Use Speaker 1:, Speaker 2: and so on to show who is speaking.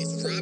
Speaker 1: It's free.